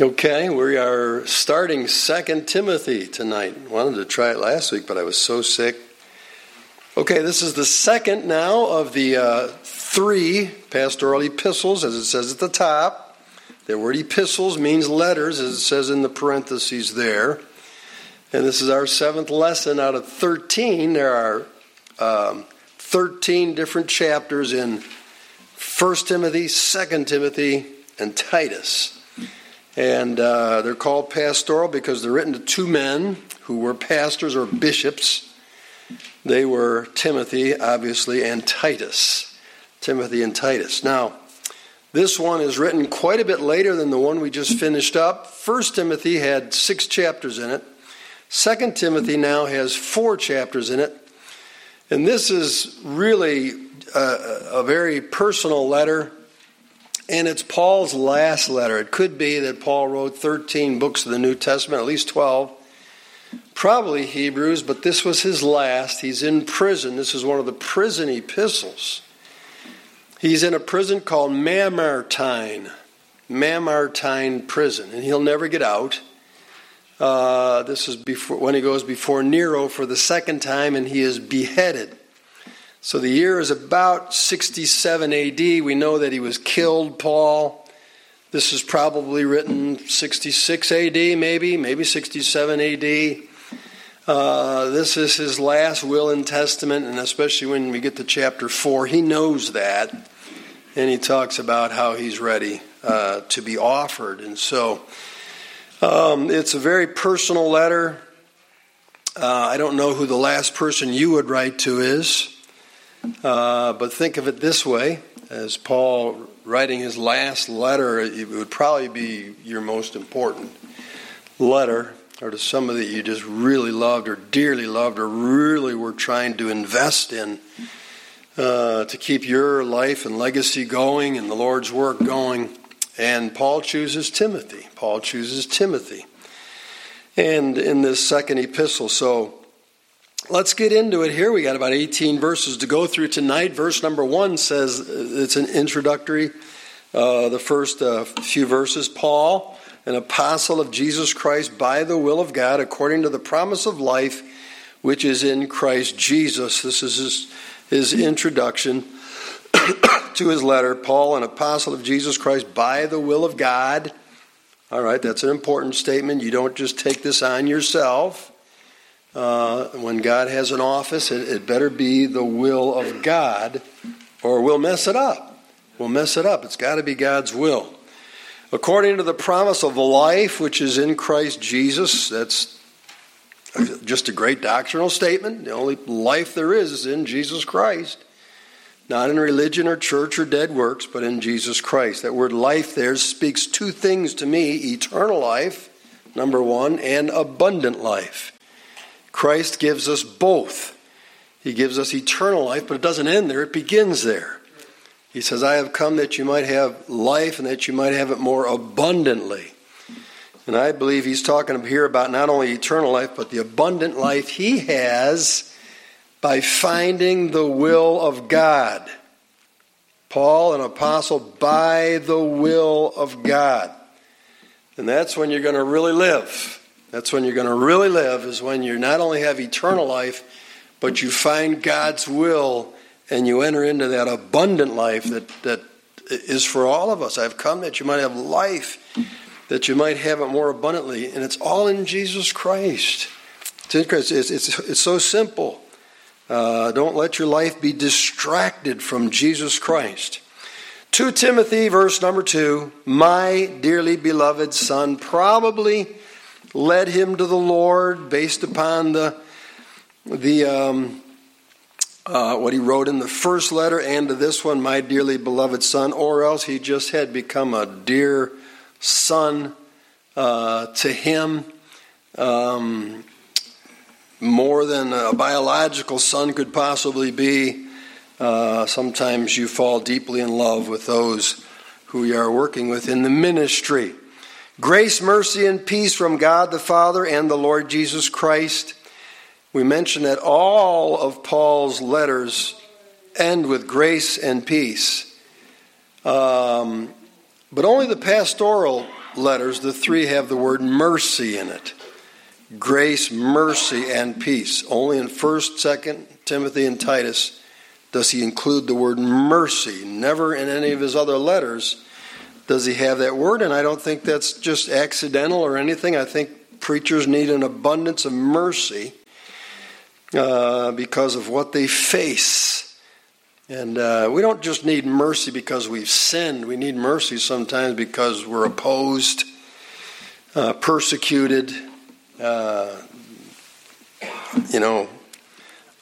Okay, we are starting Second Timothy tonight. Wanted to try it last week, but I was so sick. Okay, this is the second now of the uh, three pastoral epistles, as it says at the top. The word epistles means letters, as it says in the parentheses there. And this is our seventh lesson out of 13. There are um, 13 different chapters in First Timothy, Second Timothy, and Titus. And uh, they're called pastoral because they're written to two men who were pastors or bishops. They were Timothy, obviously, and Titus. Timothy and Titus. Now, this one is written quite a bit later than the one we just finished up. First Timothy had six chapters in it. Second Timothy now has four chapters in it. And this is really a, a very personal letter and it's Paul's last letter. It could be that Paul wrote 13 books of the New Testament, at least 12, probably Hebrews, but this was his last. He's in prison. This is one of the prison epistles. He's in a prison called Mamertine, Mamertine prison, and he'll never get out. Uh, this is before when he goes before Nero for the second time, and he is beheaded. So the year is about 67 AD. We know that he was killed, Paul. This is probably written 66 AD, maybe, maybe 67 AD. Uh, this is his last will and testament, and especially when we get to chapter 4, he knows that. And he talks about how he's ready uh, to be offered. And so um, it's a very personal letter. Uh, I don't know who the last person you would write to is. Uh, but think of it this way as Paul writing his last letter, it would probably be your most important letter, or to somebody that you just really loved, or dearly loved, or really were trying to invest in uh, to keep your life and legacy going and the Lord's work going. And Paul chooses Timothy. Paul chooses Timothy. And in this second epistle, so Let's get into it here. We got about 18 verses to go through tonight. Verse number one says uh, it's an introductory, uh, the first uh, few verses. Paul, an apostle of Jesus Christ by the will of God, according to the promise of life which is in Christ Jesus. This is his, his introduction to his letter. Paul, an apostle of Jesus Christ by the will of God. All right, that's an important statement. You don't just take this on yourself. Uh, when God has an office, it, it better be the will of God, or we'll mess it up. We'll mess it up. It's got to be God's will. According to the promise of the life which is in Christ Jesus, that's just a great doctrinal statement. The only life there is is in Jesus Christ. Not in religion or church or dead works, but in Jesus Christ. That word life there speaks two things to me eternal life, number one, and abundant life. Christ gives us both. He gives us eternal life, but it doesn't end there, it begins there. He says, I have come that you might have life and that you might have it more abundantly. And I believe he's talking here about not only eternal life, but the abundant life he has by finding the will of God. Paul, an apostle, by the will of God. And that's when you're going to really live. That's when you're going to really live, is when you not only have eternal life, but you find God's will and you enter into that abundant life that, that is for all of us. I've come that you might have life, that you might have it more abundantly. And it's all in Jesus Christ. It's, it's, it's, it's so simple. Uh, don't let your life be distracted from Jesus Christ. 2 Timothy, verse number 2 My dearly beloved son, probably led him to the Lord based upon the, the um, uh, what he wrote in the first letter and to this one, my dearly beloved son, or else he just had become a dear son uh, to him, um, more than a biological son could possibly be. Uh, sometimes you fall deeply in love with those who you are working with in the ministry. Grace, mercy, and peace from God the Father and the Lord Jesus Christ. We mentioned that all of Paul's letters end with grace and peace. Um, but only the pastoral letters, the three have the word mercy in it. Grace, mercy, and peace. Only in 1st, 2nd Timothy, and Titus does he include the word mercy. Never in any of his other letters does he have that word, and I don't think that's just accidental or anything. I think preachers need an abundance of mercy uh, because of what they face. And uh, we don't just need mercy because we've sinned. We need mercy sometimes because we're opposed, uh, persecuted, uh, you know,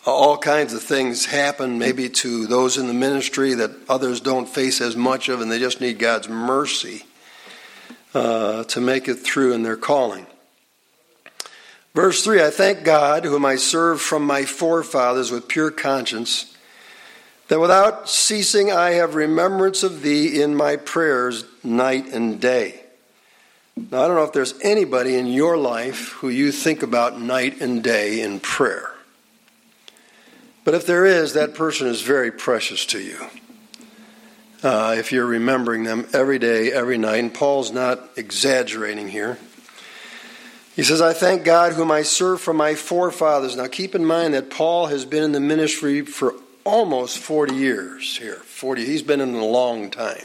all kinds of things happen maybe to those in the ministry that others don't face as much of, and they just need God's mercy uh, to make it through in their calling. Verse 3 I thank God, whom I serve from my forefathers with pure conscience, that without ceasing I have remembrance of thee in my prayers night and day. Now, I don't know if there's anybody in your life who you think about night and day in prayer. But if there is, that person is very precious to you. Uh, if you're remembering them every day, every night, and Paul's not exaggerating here. He says, I thank God whom I serve from my forefathers. Now keep in mind that Paul has been in the ministry for almost 40 years here. 40, he's been in a long time.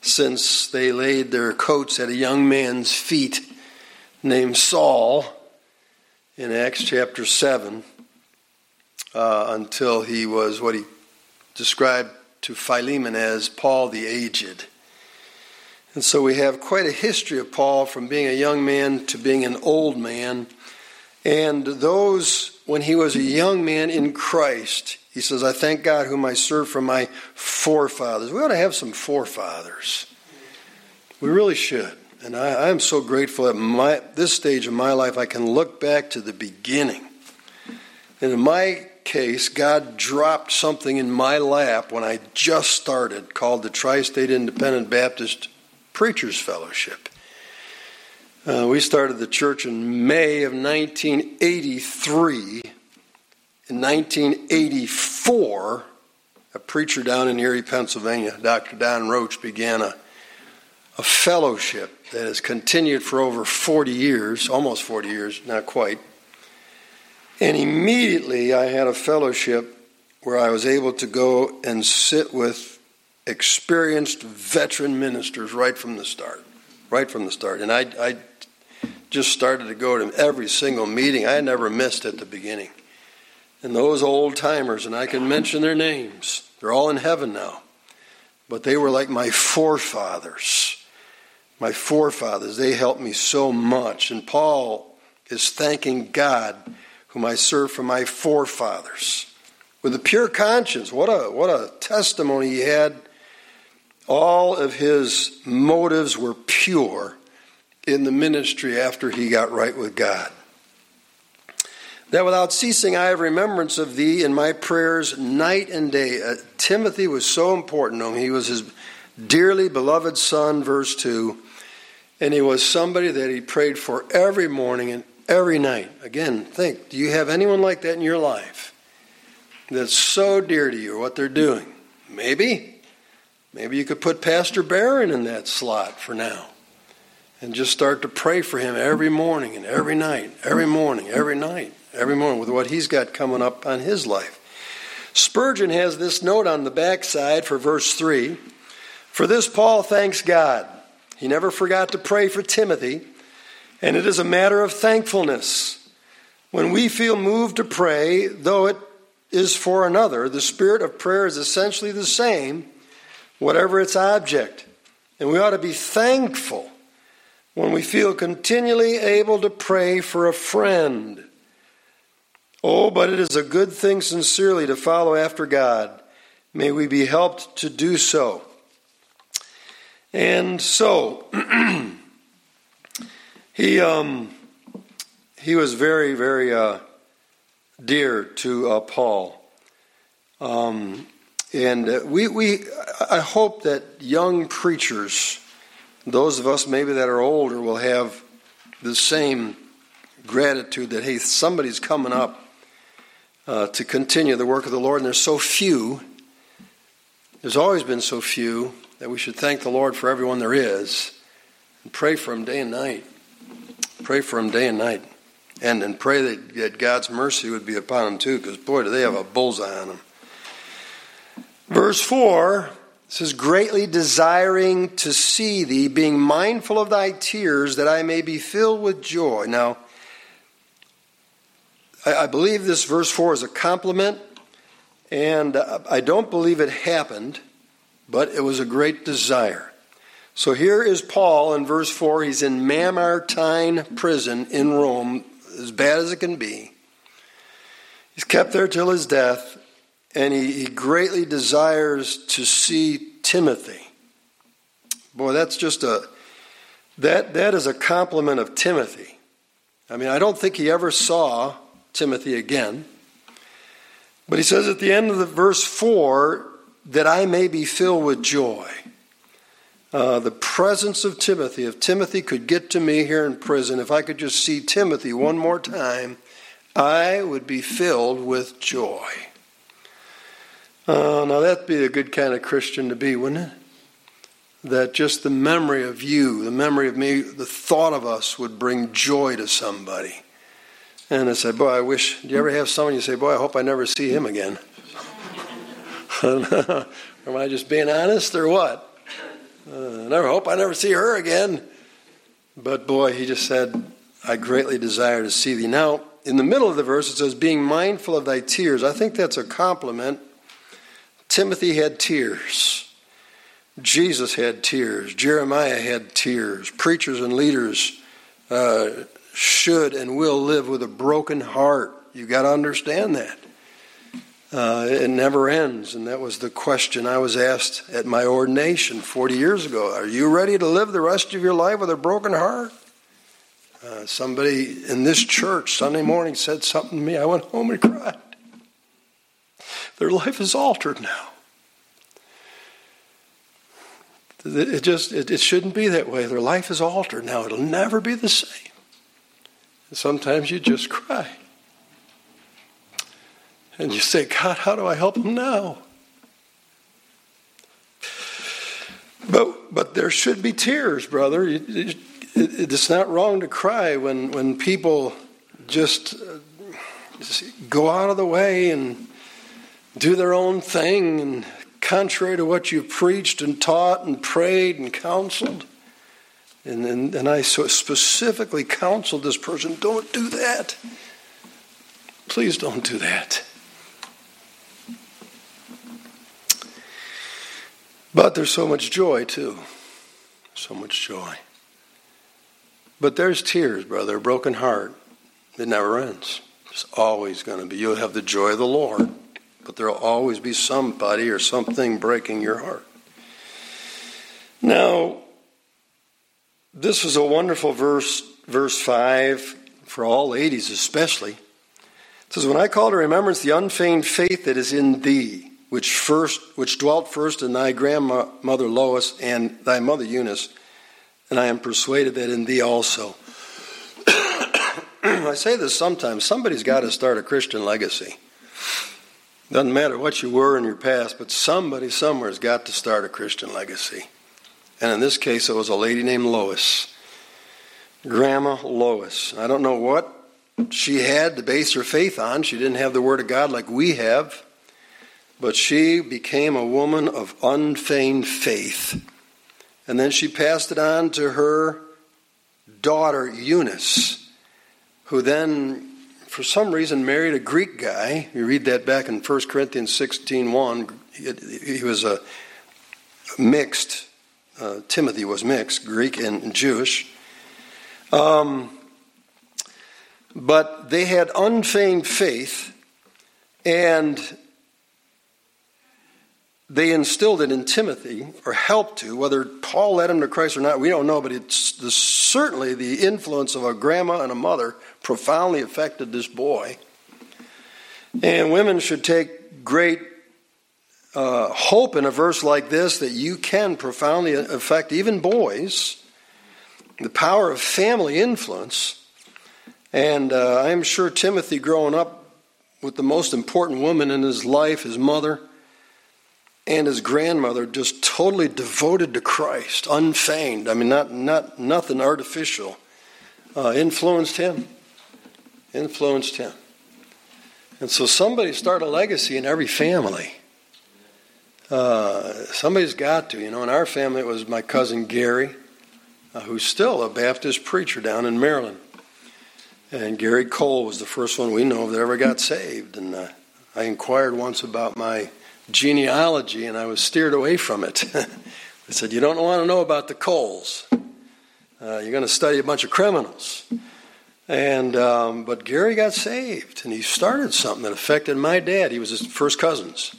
Since they laid their coats at a young man's feet named Saul in Acts chapter 7 uh, until he was what he described to Philemon as Paul the Aged. And so we have quite a history of Paul from being a young man to being an old man. And those, when he was a young man in Christ, he says, I thank God whom I serve from my forefathers. We ought to have some forefathers. We really should. And I, am so grateful at this stage of my life I can look back to the beginning. And in my case, God dropped something in my lap when I just started called the Tri State Independent Baptist Preachers Fellowship. Uh, we started the church in May of 1983. In 1984, a preacher down in Erie, Pennsylvania, Dr. Don Roach, began a, a fellowship that has continued for over 40 years, almost 40 years, not quite. And immediately I had a fellowship where I was able to go and sit with experienced veteran ministers right from the start. Right from the start. And I, I just started to go to every single meeting. I never missed at the beginning. And those old timers, and I can mention their names, they're all in heaven now. But they were like my forefathers. My forefathers, they helped me so much. And Paul is thanking God whom I serve from my forefathers. With a pure conscience. What a, what a testimony he had. All of his motives were pure in the ministry after he got right with God. That without ceasing I have remembrance of thee in my prayers night and day. Uh, Timothy was so important to him. He was his dearly beloved son, verse 2. And he was somebody that he prayed for every morning and every night. Again, think do you have anyone like that in your life that's so dear to you, what they're doing? Maybe. Maybe you could put Pastor Barron in that slot for now and just start to pray for him every morning and every night, every morning, every night, every morning with what he's got coming up on his life. Spurgeon has this note on the backside for verse 3 For this, Paul thanks God. He never forgot to pray for Timothy and it is a matter of thankfulness. When we feel moved to pray, though it is for another, the spirit of prayer is essentially the same, whatever its object. And we ought to be thankful when we feel continually able to pray for a friend. Oh, but it is a good thing sincerely to follow after God. May we be helped to do so. And so, He um, he was very very uh, dear to uh, Paul, um, and uh, we we I hope that young preachers, those of us maybe that are older, will have the same gratitude that hey somebody's coming up uh, to continue the work of the Lord, and there's so few. There's always been so few that we should thank the Lord for everyone there is and Pray for them day and night. Pray for them day and night. And, and pray that, that God's mercy would be upon them too, because boy, do they have a bullseye on them. Verse 4 says, Greatly desiring to see thee, being mindful of thy tears, that I may be filled with joy. Now, I, I believe this verse 4 is a compliment, and I don't believe it happened, but it was a great desire. So here is Paul in verse 4. He's in Mamertine prison in Rome, as bad as it can be. He's kept there till his death, and he, he greatly desires to see Timothy. Boy, that's just a that that is a compliment of Timothy. I mean, I don't think he ever saw Timothy again. But he says at the end of the verse 4 that I may be filled with joy. Uh, the presence of Timothy, if Timothy could get to me here in prison, if I could just see Timothy one more time, I would be filled with joy. Uh, now, that'd be a good kind of Christian to be, wouldn't it? That just the memory of you, the memory of me, the thought of us would bring joy to somebody. And I said, Boy, I wish, do you ever have someone you say, Boy, I hope I never see him again? Am I just being honest or what? Uh, never hope I never see her again. But boy, he just said, I greatly desire to see thee. Now, in the middle of the verse, it says, being mindful of thy tears. I think that's a compliment. Timothy had tears. Jesus had tears. Jeremiah had tears. Preachers and leaders uh, should and will live with a broken heart. You've got to understand that. Uh, it never ends. And that was the question I was asked at my ordination 40 years ago. Are you ready to live the rest of your life with a broken heart? Uh, somebody in this church Sunday morning said something to me. I went home and cried. Their life is altered now. It just it, it shouldn't be that way. Their life is altered now. It'll never be the same. Sometimes you just cry. And you say, God, how do I help them now? But, but there should be tears, brother. It, it, it's not wrong to cry when, when people just, just go out of the way and do their own thing and contrary to what you've preached and taught and prayed and counseled. And, and, and I so specifically counseled this person don't do that. Please don't do that. But there's so much joy, too. So much joy. But there's tears, brother, a broken heart. It never ends. It's always going to be. You'll have the joy of the Lord, but there'll always be somebody or something breaking your heart. Now, this is a wonderful verse, verse 5, for all ladies especially. It says, When I call to remembrance the unfeigned faith that is in thee, which first which dwelt first in thy grandmother Lois and thy mother Eunice, and I am persuaded that in thee also. I say this sometimes. Somebody's got to start a Christian legacy. Doesn't matter what you were in your past, but somebody somewhere's got to start a Christian legacy. And in this case, it was a lady named Lois. Grandma Lois. I don't know what she had to base her faith on. She didn't have the Word of God like we have. But she became a woman of unfeigned faith. And then she passed it on to her daughter Eunice, who then, for some reason, married a Greek guy. You read that back in 1 Corinthians 16 1. He was a mixed, uh, Timothy was mixed, Greek and Jewish. Um, but they had unfeigned faith, and they instilled it in Timothy, or helped to. Whether Paul led him to Christ or not, we don't know, but it's the, certainly the influence of a grandma and a mother profoundly affected this boy. And women should take great uh, hope in a verse like this that you can profoundly affect even boys. The power of family influence. And uh, I'm sure Timothy, growing up with the most important woman in his life, his mother, and his grandmother just totally devoted to Christ, unfeigned. I mean, not, not nothing artificial. Uh, influenced him. Influenced him. And so somebody start a legacy in every family. Uh, somebody's got to. You know, in our family, it was my cousin Gary, uh, who's still a Baptist preacher down in Maryland. And Gary Cole was the first one we know of that ever got saved. And uh, I inquired once about my genealogy, and I was steered away from it. I said, You don't want to know about the Coles. Uh, you're going to study a bunch of criminals. And um, but Gary got saved, and he started something that affected my dad. He was his first cousins,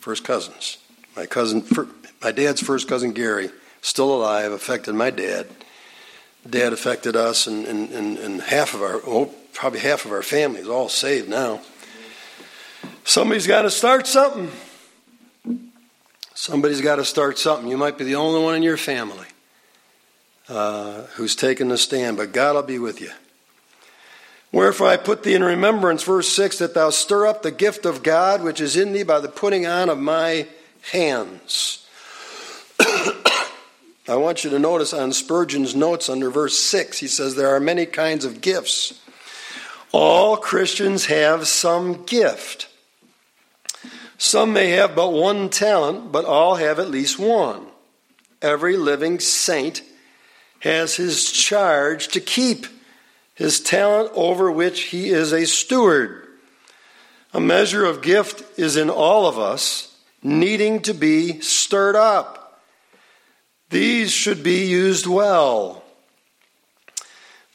first cousins. My cousin, my dad's first cousin Gary, still alive, affected my dad. Dad affected us, and, and, and, and half of our, oh, probably half of our family is all saved now. Somebody's got to start something. Somebody's got to start something. You might be the only one in your family uh, who's taken the stand, but God will be with you. Wherefore I put thee in remembrance, verse 6, that thou stir up the gift of God which is in thee by the putting on of my hands. I want you to notice on Spurgeon's notes under verse 6, he says, There are many kinds of gifts. All Christians have some gift. Some may have but one talent, but all have at least one. Every living saint has his charge to keep his talent over which he is a steward. A measure of gift is in all of us, needing to be stirred up. These should be used well.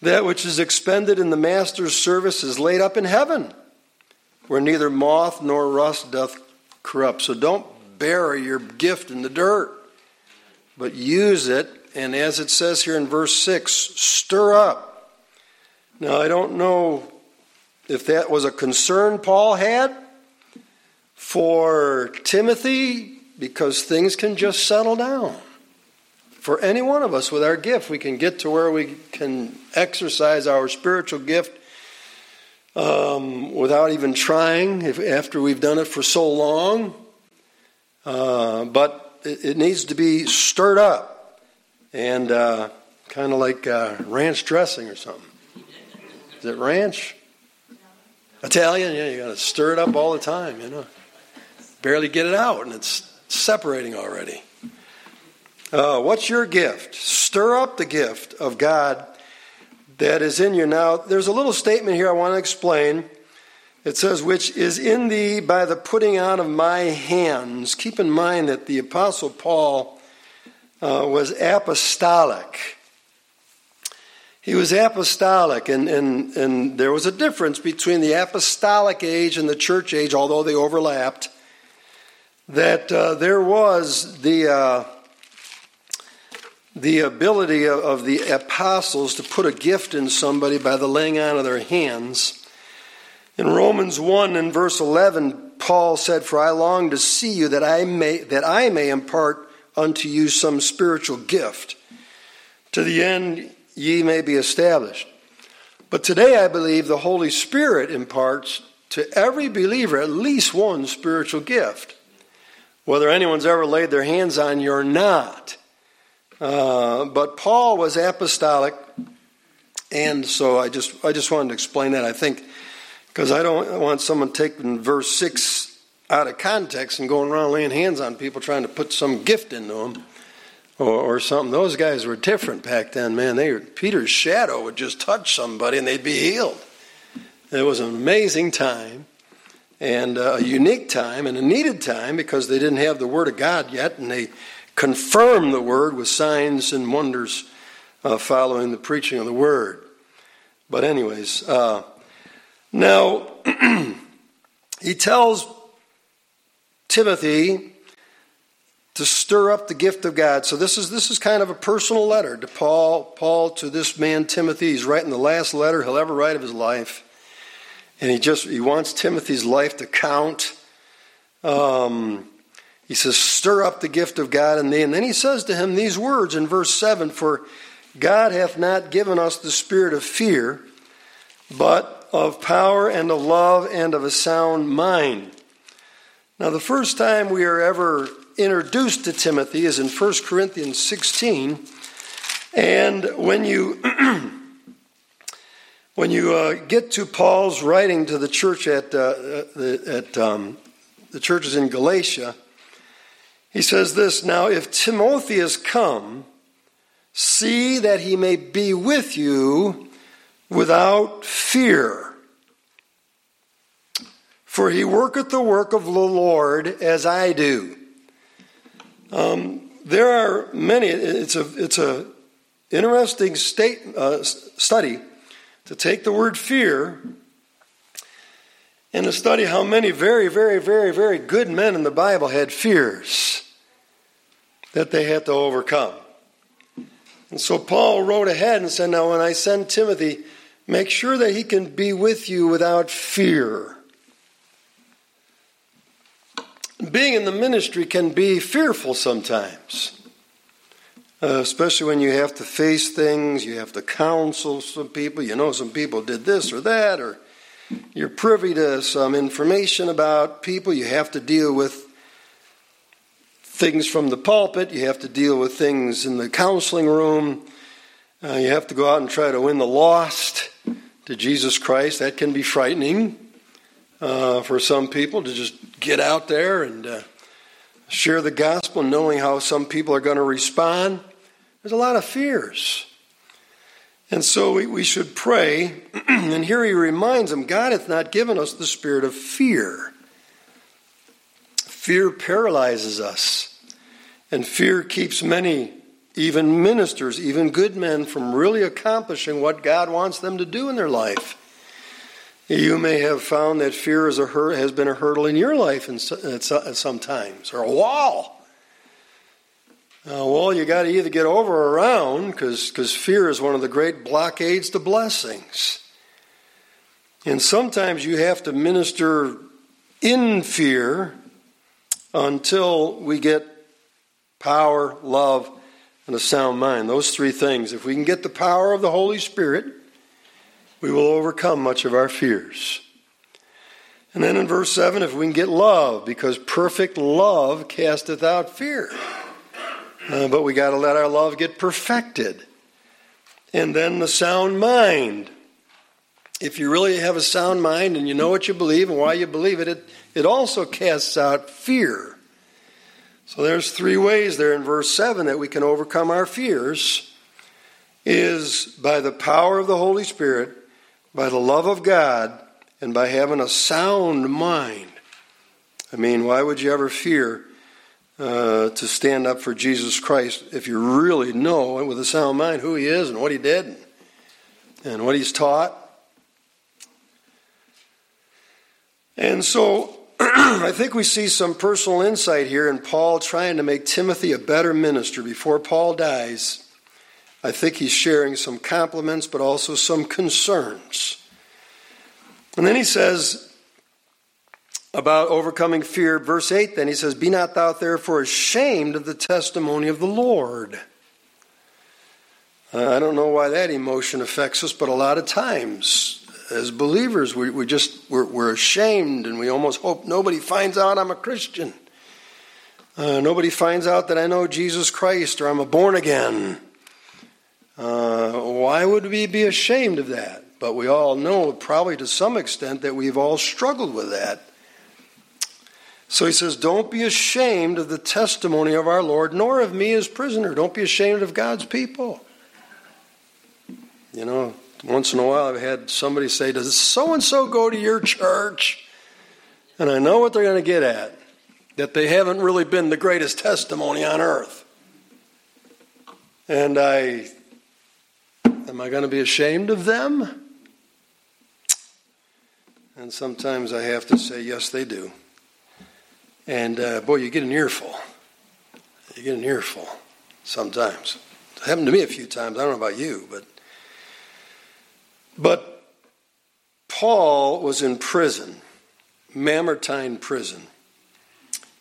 That which is expended in the master's service is laid up in heaven, where neither moth nor rust doth corrupt. So don't bury your gift in the dirt, but use it, and as it says here in verse 6, stir up now, I don't know if that was a concern Paul had for Timothy because things can just settle down. For any one of us with our gift, we can get to where we can exercise our spiritual gift um, without even trying if, after we've done it for so long. Uh, but it, it, needs to be stirred up and uh, kind of like uh, ranch dressing or something. Is it ranch? Italian? Yeah, you got to stir it up all the time, you know. Barely get it out, and it's separating already. Uh, what's your gift? Stir up the gift of God that is in you. Now, there's a little statement here I want to explain. It says, which is in thee by the putting out of my hands. Keep in mind that the Apostle Paul uh, was apostolic. He was apostolic, and, and, and there was a difference between the apostolic age and the church age, although they overlapped. That uh, there was the, uh, the ability of, the apostles to put a gift in somebody by the laying on of their hands. In Romans 1 and verse 11, Paul said, For I long to see you that I may, that I may impart unto you some spiritual gift, to the end ye may be established. But today I believe the Holy Spirit imparts to every believer at least one spiritual gift, whether anyone's ever laid their hands on you or not. Uh, but Paul was apostolic, and so I just I just wanted to explain that. I think because I don't want someone taking verse six out of context and going around laying hands on people trying to put some gift into them or, or something. Those guys were different back then, man. They Peter's shadow would just touch somebody and they'd be healed. It was an amazing time and a unique time and a needed time because they didn't have the Word of God yet, and they confirmed the Word with signs and wonders uh, following the preaching of the Word. But, anyways, uh, now he tells Timothy to stir up the gift of God. So this is this is kind of a personal letter to Paul, Paul to this man Timothy. He's writing the last letter he'll ever write of his life, and he just he wants Timothy's life to count. Um, he says, "Stir up the gift of God in thee," and then he says to him these words in verse seven: "For God hath not given us the spirit of fear, but of power and of love and of a sound mind." Now, the first time we are ever introduced to Timothy is in 1 Corinthians 16. And when you when you uh, get to Paul's writing to the church at, uh, the, at um, the churches in Galatia, he says this Now, if Timothy come, see that he may be with you without fear. For he worketh the work of the Lord as I do. Um, there are many. It's a it's a interesting state uh, study to take the word fear and to study how many very, very, very, very good men in the Bible had fears that they had to overcome. And so Paul wrote ahead and said, Now, when I send Timothy, make sure that he can be with you without fear. Being in the ministry can be fearful sometimes, uh, especially when you have to face things, you have to counsel some people. You know, some people did this or that, or you're privy to some information about people. You have to deal with things from the pulpit. You have to deal with things in the counseling room. Uh, you have to go out and try to win the lost to Jesus Christ. That can be frightening uh, for some people to just get out there and uh, share the gospel, knowing how some people are going to respond. There's a lot of fears. And so we, we should pray. and here he reminds them God hath not given us the spirit of fear. Fear paralyzes us. And fear keeps many, even ministers, even good men, from really accomplishing what God wants them to do in their life. You may have found that fear is a has been a hurdle in your life in, at some times, or a wall. Uh, well, you got to either get over or around because fear is one of the great blockades to blessings. And sometimes you have to minister in fear until we get power, love, and a sound mind. Those three things. If we can get the power of the Holy Spirit, we will overcome much of our fears. And then in verse 7, if we can get love, because perfect love casteth out fear. Uh, but we got to let our love get perfected. And then the sound mind. If you really have a sound mind and you know what you believe and why you believe it, it, it also casts out fear. So there's three ways there in verse 7 that we can overcome our fears is by the power of the Holy Spirit, by the love of God, and by having a sound mind. I mean, why would you ever fear uh, to stand up for Jesus Christ if you really know with a sound mind who he is and what he did and what he's taught. And so I think we see some personal insight here in Paul trying to make Timothy a better minister before Paul dies. I think he's sharing some compliments, but also some concerns. And then he says, about overcoming fear. Verse 8, then he says, Be not thou therefore ashamed of the testimony of the Lord. Uh, I don't know why that emotion affects us, but a lot of times as believers, we, we just, we're, we're ashamed and we almost hope nobody finds out I'm a Christian. Uh, nobody finds out that I know Jesus Christ or I'm a born again. Uh, why would we be ashamed of that? But we all know, probably to some extent, that we've all struggled with that. So he says, Don't be ashamed of the testimony of our Lord, nor of me as prisoner. Don't be ashamed of God's people. You know, once in a while I've had somebody say, Does so and so go to your church? And I know what they're going to get at that they haven't really been the greatest testimony on earth. And I, am I going to be ashamed of them? And sometimes I have to say, Yes, they do. And uh, boy, you get an earful. You get an earful sometimes. It happened to me a few times. I don't know about you, but but Paul was in prison, Mamertine prison.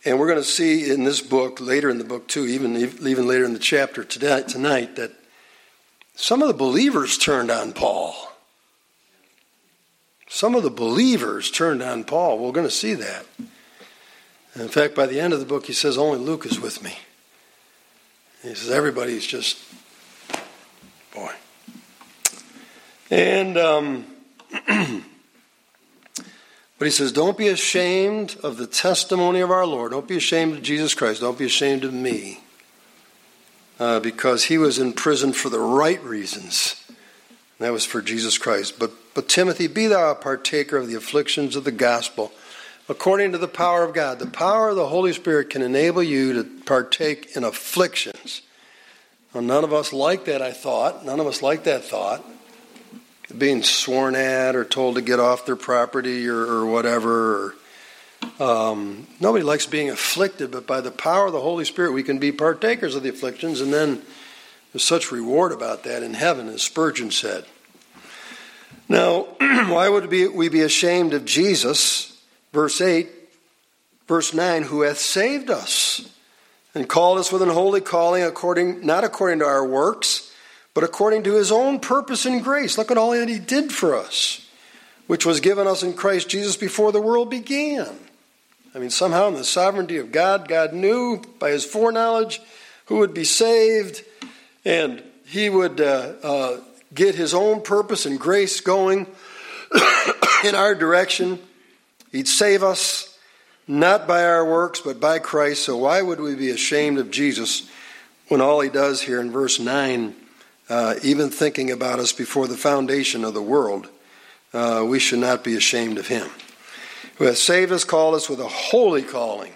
And we're going to see in this book, later in the book too, even, even later in the chapter today, tonight, that some of the believers turned on Paul. Some of the believers turned on Paul. We're going to see that. And in fact, by the end of the book, he says, Only Luke is with me. He says, Everybody's just, boy. And, um, but he says, Don't be ashamed of the testimony of our Lord. Don't be ashamed of Jesus Christ. Don't be ashamed of me. Uh, because he was in prison for the right reasons. That was for Jesus Christ. But, but Timothy, be thou a partaker of the afflictions of the gospel according to the power of God. The power of the Holy Spirit can enable you to partake in afflictions. Well, none of us like that, I thought. None of us like that thought. Being sworn at or told to get off their property or, or whatever. Or, um, nobody likes being afflicted, but by the power of the Holy Spirit, we can be partakers of the afflictions, and then there's such reward about that in heaven, as Spurgeon said. Now, why would we be ashamed of Jesus? Verse 8, verse 9, who hath saved us and called us with an holy calling, according not according to our works, but according to his own purpose and grace. Look at all that he did for us, which was given us in Christ Jesus before the world began. I mean, somehow in the sovereignty of God, God knew by his foreknowledge who would be saved, and he would uh, uh, get his own purpose and grace going in our direction He'd save us not by our works, but by Christ. So why would we be ashamed of Jesus when all he does here in verse 9, uh, even thinking about us before the foundation of the world, uh, we should not be ashamed of him. Who has saved us, called us with a holy calling.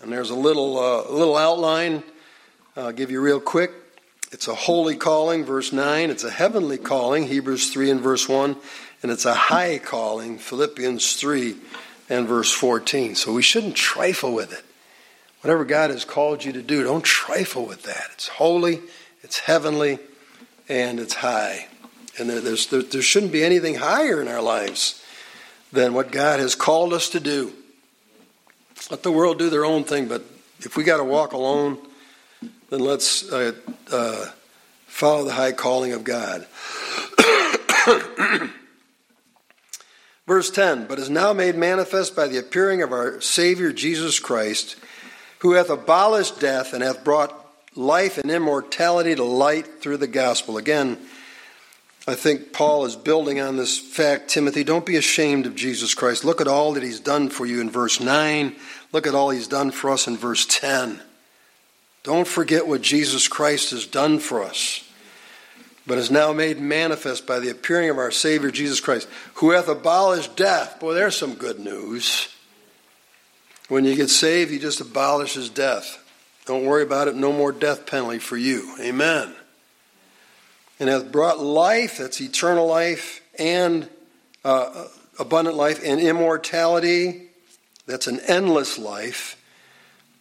And there's a little, uh, little outline I'll give you real quick. It's a holy calling, verse 9. It's a heavenly calling, Hebrews 3 and verse 1 and it's a high calling, Philippians 3 and verse 14. So we shouldn't trifle with it. Whatever God has called you to do, don't trifle with that. It's holy, it's heavenly, and it's high. And there, there, there shouldn't be anything higher in our lives than what God has called us to do. Let the world do their own thing, but if we got to walk alone, then let's uh, uh, follow the high calling of God. Verse 10 But is now made manifest by the appearing of our Savior Jesus Christ, who hath abolished death and hath brought life and immortality to light through the gospel. Again, I think Paul is building on this fact. Timothy, don't be ashamed of Jesus Christ. Look at all that he's done for you in verse 9. Look at all he's done for us in verse 10. Don't forget what Jesus Christ has done for us but is now made manifest by the appearing of our Savior Jesus Christ, who hath abolished death. Boy, there's some good news. When you get saved, he just abolishes death. Don't worry about it, no more death penalty for you. Amen. And hath brought life, that's eternal life, and uh, abundant life, and immortality, that's an endless life,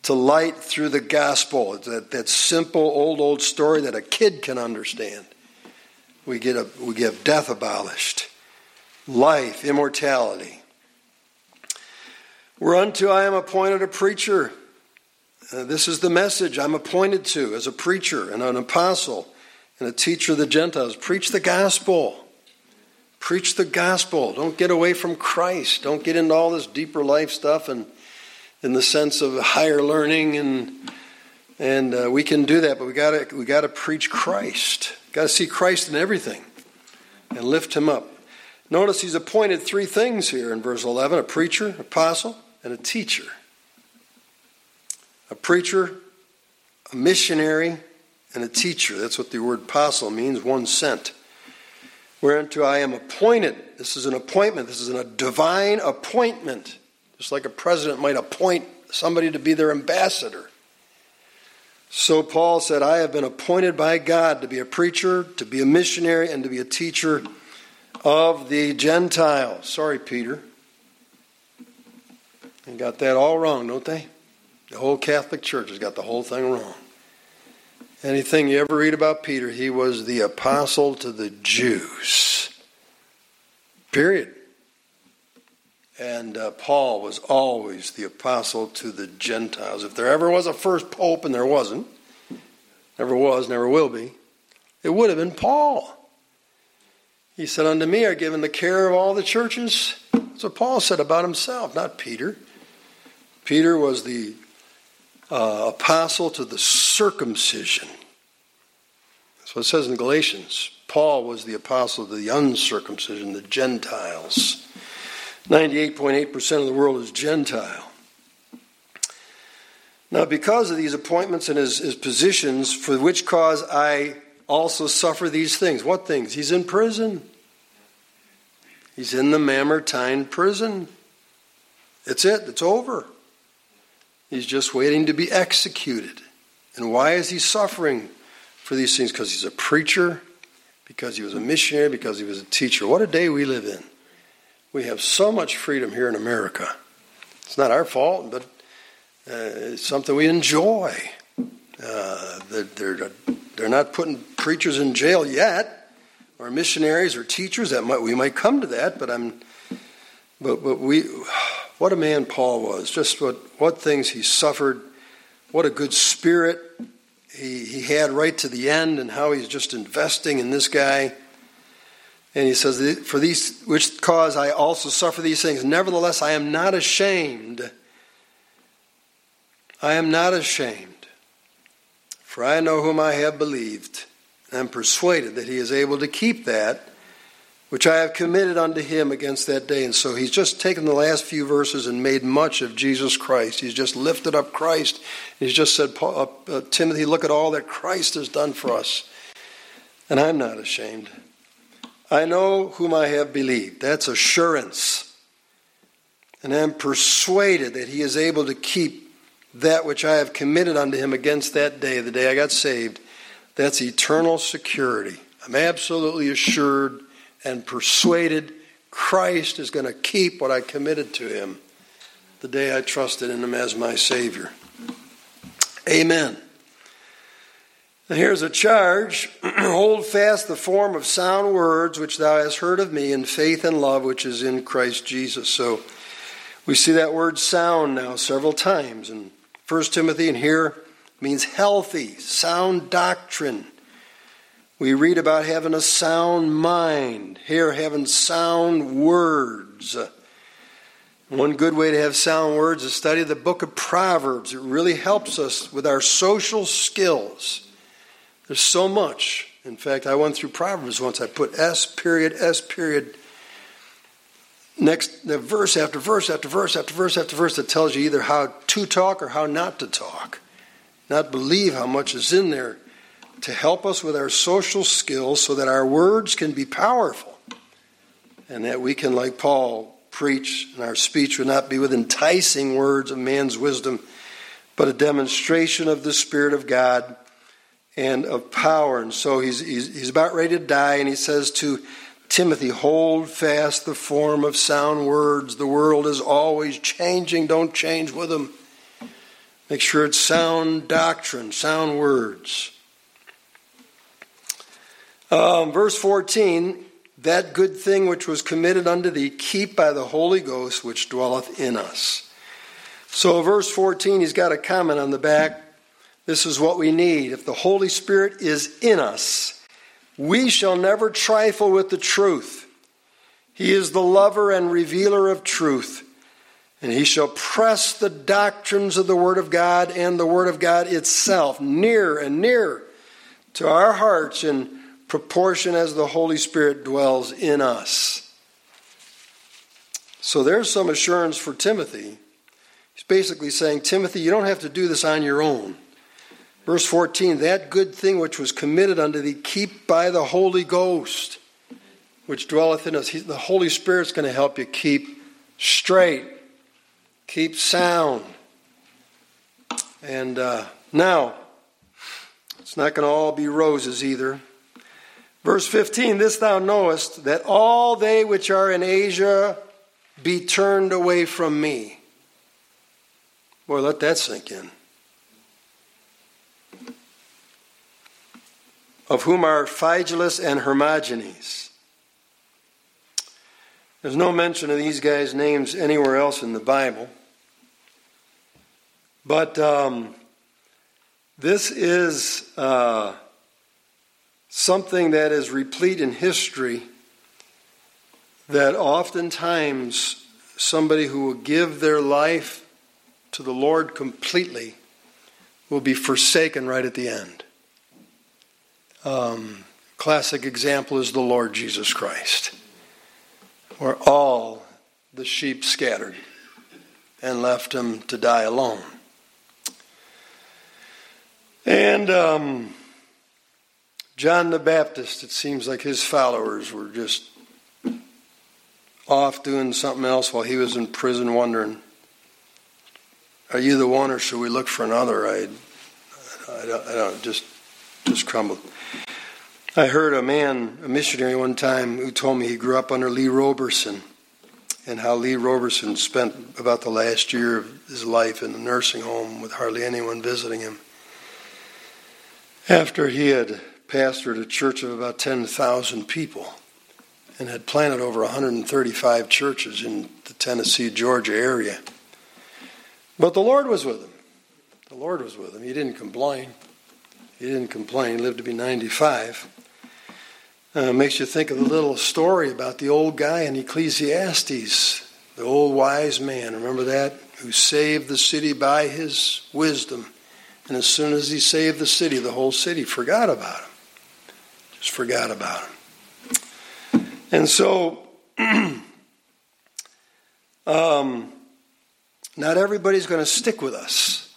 to light through the gospel. That, that simple old, old story that a kid can understand we get a, we get death abolished, life, immortality. Whereunto I am appointed a preacher. Uh, this is the message I'm appointed to as a preacher and an apostle and a teacher of the Gentiles. Preach the gospel. Preach the gospel. Don't get away from Christ. Don't get into all this deeper life stuff and in the sense of higher learning and and uh, we can do that, but we got to we got to preach Christ. Got to see Christ in everything and lift him up. Notice he's appointed three things here in verse 11 a preacher, apostle, and a teacher. A preacher, a missionary, and a teacher. That's what the word apostle means, one sent. Whereunto I am appointed. This is an appointment. This is a divine appointment. Just like a president might appoint somebody to be their ambassador. So Paul said, I have been appointed by God to be a preacher, to be a missionary, and to be a teacher of the Gentiles. Sorry, Peter. They got that all wrong, don't they? The whole Catholic Church has got the whole thing wrong. Anything you ever read about Peter, he was the apostle to the Jews. Period. And uh, Paul was always the apostle to the Gentiles. If there ever was a first pope, and there wasn't, never was, never will be, it would have been Paul. He said, Unto me are given the care of all the churches. That's what Paul said about himself, not Peter. Peter was the uh, apostle to the circumcision. What it says in Galatians. Paul was the apostle to the uncircumcision, the Gentiles. 98.8% of the world is Gentile. Now, because of these appointments and his, his positions, for which cause I also suffer these things. What things? He's in prison. He's in the Mamertine prison. It's it, it's over. He's just waiting to be executed. And why is he suffering for these things? Because he's a preacher, because he was a missionary, because he was a teacher. What a day we live in. We have so much freedom here in America. It's not our fault, but uh, it's something we enjoy. Uh, they're, they're not putting preachers in jail yet, or missionaries or teachers. That might, we might come to that, but I'm. But, but we, what a man Paul was. Just what, what things he suffered. What a good spirit he, he had right to the end, and how he's just investing in this guy. And he says, For these which cause I also suffer these things. Nevertheless, I am not ashamed I am not ashamed, for I know whom I have believed, and am persuaded that he is able to keep that which I have committed unto him against that day. And so he's just taken the last few verses and made much of Jesus Christ. He's just lifted up Christ. He's just said, uh, uh, Timothy, look at all that Christ has done for us. And I'm not ashamed. I know whom I have believed. That's assurance. And I'm persuaded that he is able to keep that which I have committed unto him against that day, the day I got saved, that's eternal security. I'm absolutely assured and persuaded Christ is going to keep what I committed to him the day I trusted in him as my Savior. Amen. And here's a charge Hold fast the form of sound words which thou hast heard of me in faith and love which is in Christ Jesus. So we see that word sound now several times. And 1 Timothy, and here means healthy, sound doctrine. We read about having a sound mind, here having sound words. One good way to have sound words is study the book of Proverbs. It really helps us with our social skills. There's so much. In fact, I went through Proverbs once. I put S period, S period, next verse after verse after verse after verse after verse that tells you either how to talk or how not to talk. Not believe how much is in there to help us with our social skills so that our words can be powerful and that we can, like Paul, preach and our speech would not be with enticing words of man's wisdom, but a demonstration of the Spirit of God and of power. And so he's, he's, he's about ready to die, and he says to Timothy, hold fast the form of sound words. The world is always changing. Don't change with them. Make sure it's sound doctrine, sound words. Um, verse 14 that good thing which was committed unto thee, keep by the Holy Ghost which dwelleth in us. So, verse 14, he's got a comment on the back. This is what we need. If the Holy Spirit is in us, we shall never trifle with the truth. He is the lover and revealer of truth, and he shall press the doctrines of the Word of God and the Word of God itself near and near to our hearts in proportion as the Holy Spirit dwells in us. So there's some assurance for Timothy. He's basically saying, Timothy, you don't have to do this on your own. Verse 14, that good thing which was committed unto thee, keep by the Holy Ghost, which dwelleth in us. He, the Holy Spirit's going to help you keep straight, keep sound. And uh, now, it's not going to all be roses either. Verse 15, this thou knowest, that all they which are in Asia be turned away from me. Boy, let that sink in. of whom are Phygelus and Hermogenes. There's no mention of these guys' names anywhere else in the Bible. But um, this is uh, something that is replete in history that oftentimes somebody who will give their life to the Lord completely will be forsaken right at the end. Um, classic example is the Lord Jesus Christ, where all the sheep scattered and left him to die alone. And um, John the Baptist, it seems like his followers were just off doing something else while he was in prison, wondering, "Are you the one, or should we look for another?" I, I don't, I don't just just crumbled. I heard a man, a missionary, one time who told me he grew up under Lee Roberson, and how Lee Roberson spent about the last year of his life in a nursing home with hardly anyone visiting him. After he had pastored a church of about 10,000 people and had planted over 135 churches in the Tennessee, Georgia area. But the Lord was with him. The Lord was with him. He didn't complain. He didn't complain. He lived to be 95. Uh, makes you think of the little story about the old guy in Ecclesiastes, the old wise man. Remember that? Who saved the city by his wisdom. And as soon as he saved the city, the whole city forgot about him. Just forgot about him. And so, um, not everybody's going to stick with us.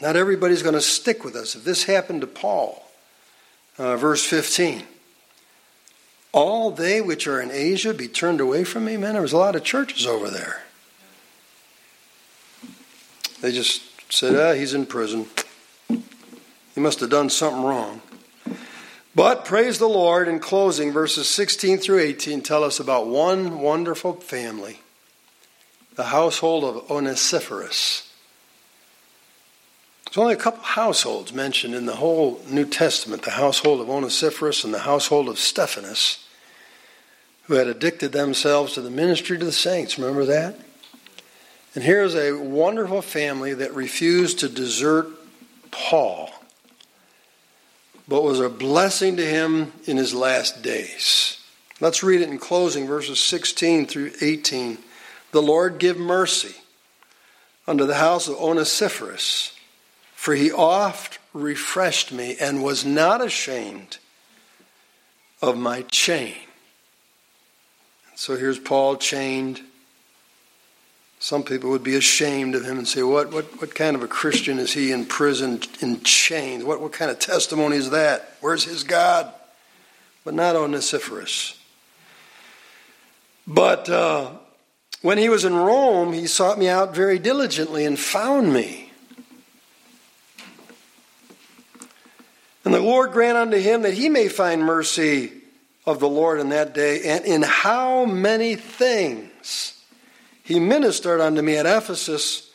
Not everybody's going to stick with us. If this happened to Paul, uh, verse 15, all they which are in Asia be turned away from me. Man, there was a lot of churches over there. They just said, ah, he's in prison. He must have done something wrong. But praise the Lord, in closing, verses 16 through 18 tell us about one wonderful family, the household of Onesiphorus. There's only a couple households mentioned in the whole New Testament the household of Onesiphorus and the household of Stephanus, who had addicted themselves to the ministry to the saints. Remember that? And here's a wonderful family that refused to desert Paul but was a blessing to him in his last days. Let's read it in closing, verses 16 through 18. The Lord give mercy unto the house of Onesiphorus, for he oft refreshed me and was not ashamed of my chain. So here's Paul chained some people would be ashamed of him and say, What, what, what kind of a Christian is he in prison, in chains? What, what kind of testimony is that? Where's his God? But not Onesiphorus. But uh, when he was in Rome, he sought me out very diligently and found me. And the Lord grant unto him that he may find mercy of the Lord in that day, and in how many things he ministered unto me at Ephesus,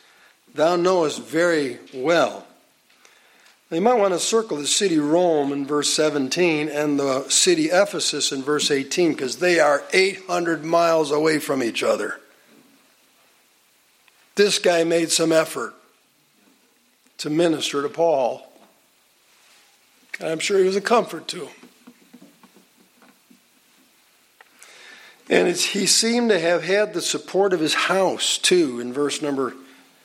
thou knowest very well. you might want to circle the city Rome in verse 17 and the city Ephesus in verse 18 because they are 800 miles away from each other. This guy made some effort to minister to Paul. I'm sure he was a comfort to him. And he seemed to have had the support of his house, too, in verse number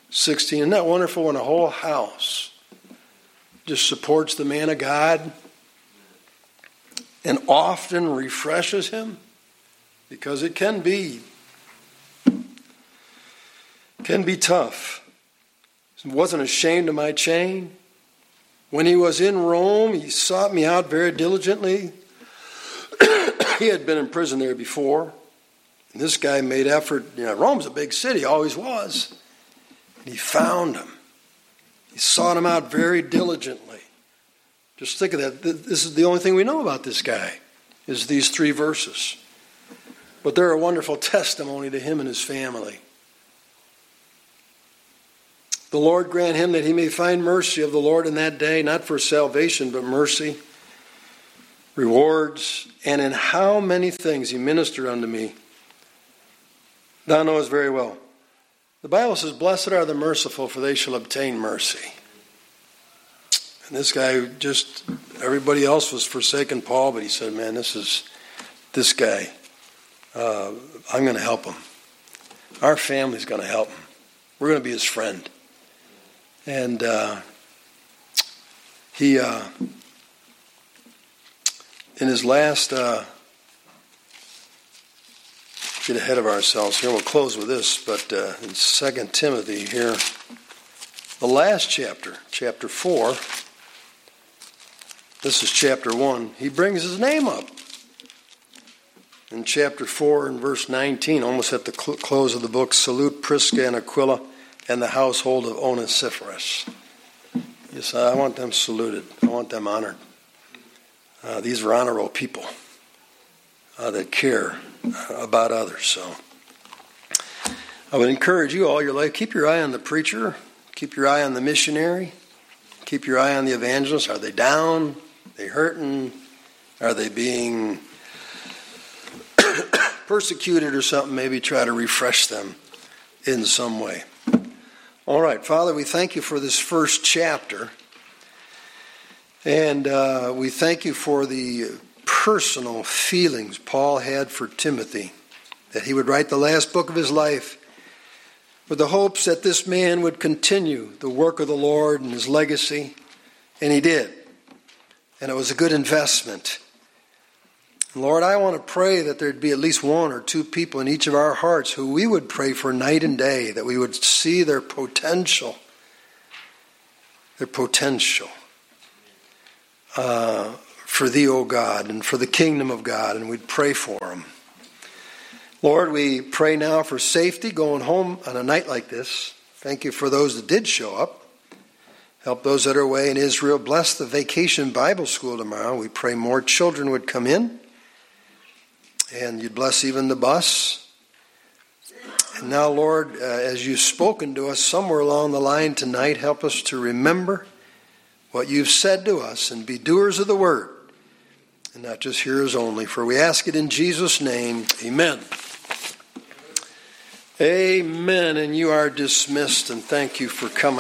16. Isn't that wonderful when a whole house just supports the man of God and often refreshes him? Because it can be can be tough. He wasn't ashamed of my chain. When he was in Rome, he sought me out very diligently he had been in prison there before. And this guy made effort. You know, Rome's a big city, always was. And he found him. He sought him out very diligently. Just think of that. This is the only thing we know about this guy, is these three verses. But they're a wonderful testimony to him and his family. The Lord grant him that he may find mercy of the Lord in that day, not for salvation, but mercy rewards, and in how many things he ministered unto me. Thou knowest very well. The Bible says, Blessed are the merciful, for they shall obtain mercy. And this guy just, everybody else was forsaken Paul, but he said, Man, this is this guy. Uh, I'm going to help him. Our family's going to help him. We're going to be his friend. And uh, he, uh, in his last, uh, get ahead of ourselves here, we'll close with this, but uh, in 2 Timothy here, the last chapter, chapter 4, this is chapter 1, he brings his name up. In chapter 4 and verse 19, almost at the cl- close of the book, salute Prisca and Aquila and the household of Onesiphorus. Yes, I want them saluted. I want them honored. Uh, these are honorable people uh, that care uh, about others. So I would encourage you all your life keep your eye on the preacher, keep your eye on the missionary, keep your eye on the evangelist. Are they down? Are they hurting? Are they being persecuted or something? Maybe try to refresh them in some way. All right, Father, we thank you for this first chapter. And uh, we thank you for the personal feelings Paul had for Timothy, that he would write the last book of his life with the hopes that this man would continue the work of the Lord and his legacy. And he did. And it was a good investment. Lord, I want to pray that there'd be at least one or two people in each of our hearts who we would pray for night and day, that we would see their potential, their potential for Thee, O God, and for the kingdom of God, and we'd pray for them. Lord, we pray now for safety going home on a night like this. Thank you for those that did show up. Help those that are away in Israel. Bless the vacation Bible school tomorrow. We pray more children would come in and you'd bless even the bus. And now, Lord, uh, as you've spoken to us somewhere along the line tonight, help us to remember what you've said to us and be doers of the word and not just hearers only. For we ask it in Jesus' name. Amen. Amen. And you are dismissed, and thank you for coming.